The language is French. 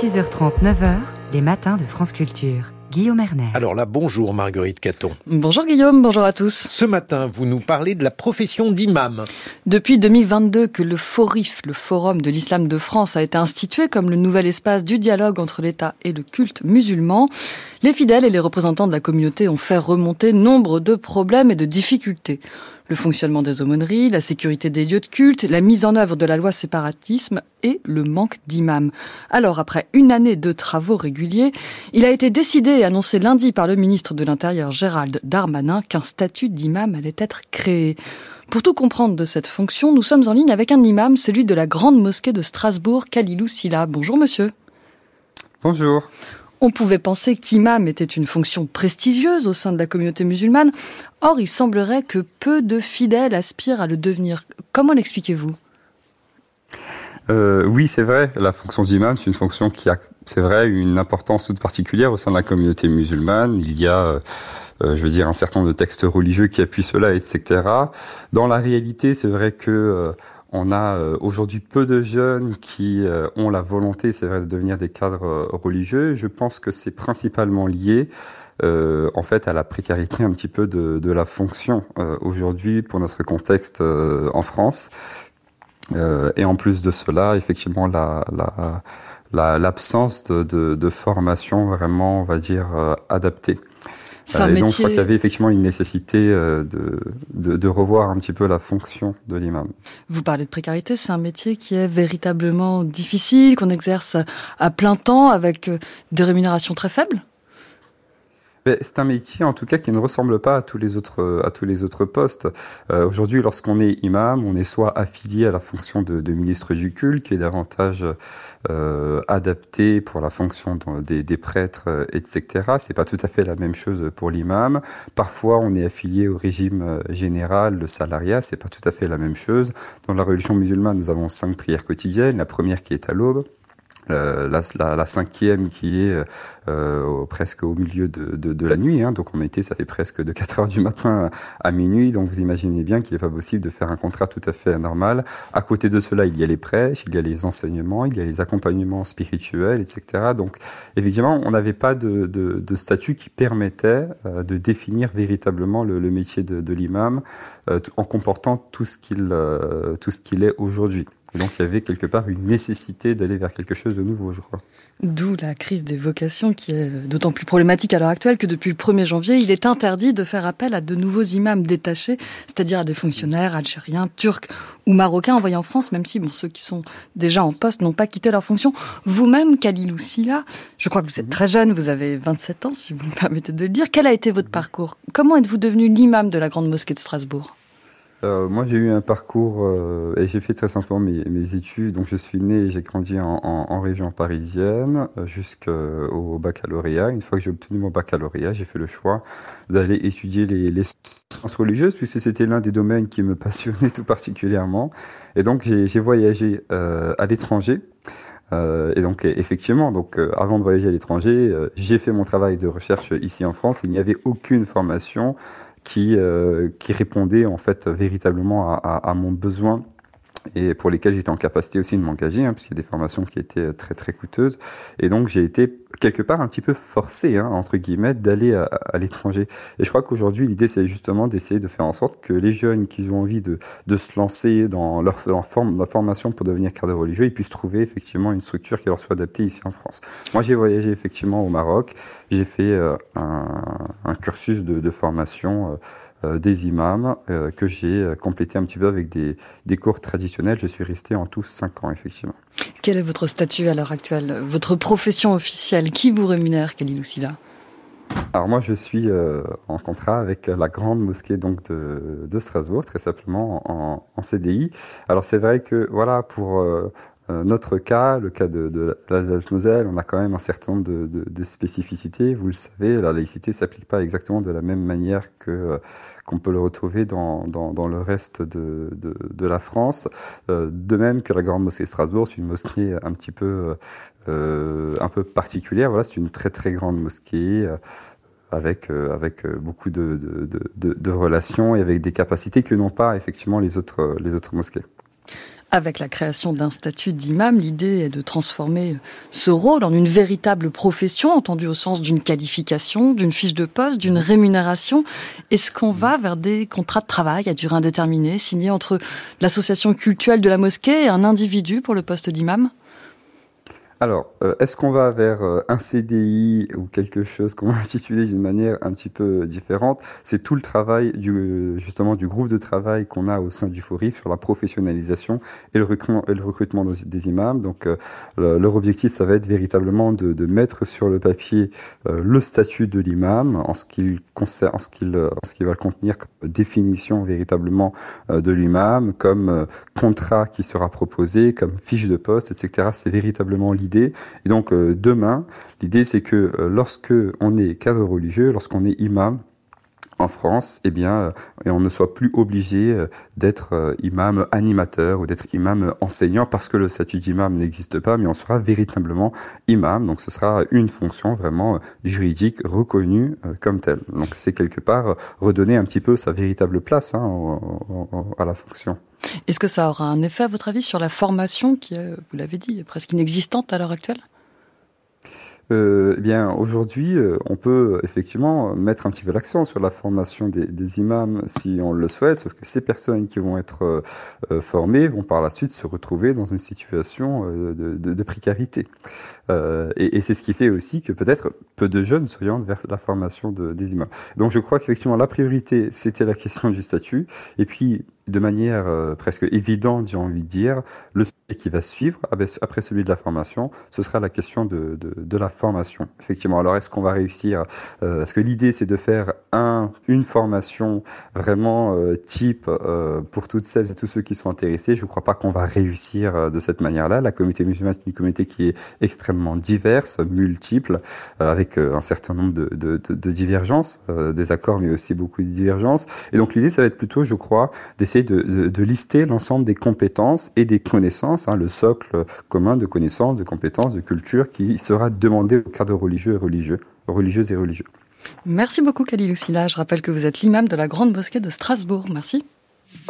6h30, 9h, les matins de France Culture. Guillaume Erner. Alors là, bonjour Marguerite Caton. Bonjour Guillaume, bonjour à tous. Ce matin, vous nous parlez de la profession d'imam. Depuis 2022 que le FORIF, le Forum de l'Islam de France, a été institué comme le nouvel espace du dialogue entre l'État et le culte musulman, les fidèles et les représentants de la communauté ont fait remonter nombre de problèmes et de difficultés le fonctionnement des aumôneries, la sécurité des lieux de culte, la mise en œuvre de la loi séparatisme et le manque d'imams. Alors, après une année de travaux réguliers, il a été décidé et annoncé lundi par le ministre de l'Intérieur Gérald Darmanin qu'un statut d'imam allait être créé. Pour tout comprendre de cette fonction, nous sommes en ligne avec un imam, celui de la grande mosquée de Strasbourg, Kalilou Silla. Bonjour monsieur. Bonjour. On pouvait penser qu'imam était une fonction prestigieuse au sein de la communauté musulmane. Or, il semblerait que peu de fidèles aspirent à le devenir. Comment l'expliquez-vous? Euh, oui, c'est vrai. La fonction d'imam, c'est une fonction qui a, c'est vrai, une importance toute particulière au sein de la communauté musulmane. Il y a, euh, euh, je veux dire, un certain nombre de textes religieux qui appuient cela, etc. Dans la réalité, c'est vrai que on a euh, aujourd'hui peu de jeunes qui euh, ont la volonté, c'est vrai, de devenir des cadres euh, religieux. Je pense que c'est principalement lié, en fait, à la précarité un petit peu de, de la fonction aujourd'hui pour notre contexte en France. et en plus de cela, effectivement, la, la l'absence de, de, de, formation vraiment, on va dire, adaptée. Euh, et donc, je crois qu'il y avait effectivement une nécessité euh, de, de, de, revoir un petit peu la fonction de l'imam. Vous parlez de précarité, c'est un métier qui est véritablement difficile, qu'on exerce à plein temps avec euh, des rémunérations très faibles? C'est un métier en tout cas qui ne ressemble pas à tous les autres à tous les autres postes. Euh, Aujourd'hui, lorsqu'on est imam, on est soit affilié à la fonction de, ministre du culte, qui est davantage euh, adapté pour la fonction des, des, prêtres, euh, etc. C'est pas tout à fait la même chose pour l'imam. Parfois, on est affilié au régime général, le salariat, c'est pas tout à fait la même chose. Dans la religion musulmane, nous avons cinq prières quotidiennes. La première qui est à l'aube. Euh, la, cinquième qui est euh, presque au milieu de, la nuit. Hein. Donc on était, ça fait presque de 4 heures du matin à, minuit. Donc vous imaginez bien qu'il n'est pas possible de faire un contrat tout à fait normal. À côté de cela, il y a les prêches, il y a les enseignements, il y a les accompagnements spirituels, etc. Donc évidemment, on n'avait pas de, statut qui permettait euh, de définir véritablement le, métier de, de l'imam euh, en comportant tout ce qu'il euh, tout ce qu'il est aujourd'hui. Donc il y avait quelque part une nécessité d'aller vers quelque chose de nouveau, je crois. D'où la crise des vocations qui est d'autant plus problématique à l'heure actuelle que depuis le 1er janvier, il est interdit de faire appel à de nouveaux imams détachés, c'est-à-dire à des fonctionnaires algériens, turcs ou marocains envoyés en France, même si bon, ceux qui sont déjà en poste n'ont pas quitté leur fonction. Vous-même, Khalilou Silla, je crois que vous êtes très jeune, vous avez 27 ans, si vous me permettez de le dire. Quel a été votre parcours? Comment êtes-vous devenu l'imam de la Grande Mosquée de Strasbourg? Euh, moi, j'ai eu un parcours euh, et j'ai fait très simplement mes, mes, études. Donc, je suis né et j'ai grandi en, en, en, région parisienne euh, jusqu'au baccalauréat. Une fois que j'ai obtenu mon baccalauréat, j'ai fait le choix d'aller étudier les, les sciences religieuses puisque c'était l'un des domaines qui me passionnait tout particulièrement. Et donc, j'ai voyagé euh, à l'étranger. Euh, et donc effectivement, donc avant de voyager à l'étranger, j'ai fait mon travail de recherche ici en France. Il n'y avait aucune formation qui, euh, qui répondait en fait véritablement à, à mon besoin et pour lesquels j'étais en capacité aussi de m'engager, hein, puisqu'il y a des formations qui étaient très très coûteuses. Et donc j'ai été quelque part un petit peu forcé, hein, entre guillemets, d'aller à, à l'étranger. Et je crois qu'aujourd'hui l'idée c'est justement d'essayer de faire en sorte que les jeunes qui ont envie de, de se lancer dans leur, leur, forme, leur formation pour devenir cadre religieux, ils puissent trouver effectivement une structure qui leur soit adaptée ici en France. Moi j'ai voyagé effectivement au Maroc, j'ai fait euh, un, un, cursus de, de formation. Euh, euh, des imams euh, que j'ai euh, complété un petit peu avec des, des cours traditionnels. Je suis resté en tout cinq ans, effectivement. Quel est votre statut à l'heure actuelle? Votre profession officielle Qui vous rémunère, Khalil Oussila alors moi je suis euh, en contrat avec la grande mosquée donc de, de Strasbourg très simplement en, en CDI. Alors c'est vrai que voilà pour euh, euh, notre cas, le cas de, de l'Alsace-Moselle, on a quand même un certain nombre de, spécificités. Vous le savez, la laïcité s'applique pas exactement de la même manière que euh, qu'on peut le retrouver dans, dans, le reste de, de, la France. Euh, de même que la Grande Mosquée de Strasbourg, c'est une mosquée un petit peu un peu particulière. Voilà, c'est une très très grande mosquée avec avec beaucoup de, de, de, de, relations et avec des capacités que n'ont pas effectivement les autres les autres mosquées. Avec la création d'un statut d'imam, l'idée est de transformer ce rôle en une véritable profession, entendue au sens d'une qualification, d'une fiche de poste, d'une rémunération. Est-ce qu'on va vers des contrats de travail à durée indéterminée signés entre l'association cultuelle de la mosquée et un individu pour le poste d'imam? Alors, euh, est-ce qu'on va vers euh, un CDI ou quelque chose qu'on va intituler d'une manière un petit peu différente? C'est tout le travail du justement du groupe de travail qu'on a au sein du FORIF sur la professionnalisation et le recrutement, des imams. Donc, euh, leur objectif, ça va être véritablement de, de mettre sur le papier le statut de l'imam en ce qu'il concerne, en ce qu'il, en ce qu'il va contenir comme définition véritablement de l'imam, comme contrat qui sera proposé, comme fiche de poste, etc. C'est véritablement l'idée et donc euh, demain, l'idée c'est que euh, lorsque on est cadre religieux, lorsqu'on est imam, en France, eh bien, euh, on ne soit plus obligé d'être imam animateur ou d'être imam enseignant parce que le statut d'imam n'existe pas, mais on sera véritablement imam. Donc, ce sera une fonction vraiment juridique reconnue comme telle. Donc, c'est quelque part redonner un petit peu sa véritable place hein, à la fonction. Est-ce que ça aura un effet, à votre avis, sur la formation qui est, vous l'avez dit, presque inexistante à l'heure actuelle? Euh, eh bien, aujourd'hui, euh, on peut effectivement mettre un petit peu l'accent sur la formation des, imams si on le souhaite, sauf que ces personnes qui vont être euh, euh, formées vont par la suite se retrouver dans une situation de, précarité. et, et c'est ce qui fait aussi que peut-être peu de jeunes s'orientent vers la formation de, des imams. Donc, je crois qu'effectivement, la priorité, c'était la question du statut, et puis de manière presque évidente, j'ai envie de dire, le qui va suivre après celui de la formation, ce sera la question de, de, de la formation. Effectivement. Alors, est-ce qu'on va réussir euh, Parce que l'idée, c'est de faire un une formation vraiment euh, type euh, pour toutes celles et tous ceux qui sont intéressés? Je ne crois pas qu'on va réussir euh, de cette manière-là. La communauté musulmane, c'est une communauté qui est extrêmement diverse, multiple, avec un certain nombre de, de, de, de divergences, des accords, mais aussi beaucoup de divergences. Et donc, l'idée, ça va être plutôt, je crois, d'essayer de, de, lister l'ensemble des compétences et des connaissances, hein, le socle commun de connaissances, de compétences, de culture qui sera demandé au cadre religieux et religieux, religieuses et religieux. Merci beaucoup Khalil Oussila. Je rappelle que vous êtes l'imam de la Grande Mosquée de Strasbourg. Merci.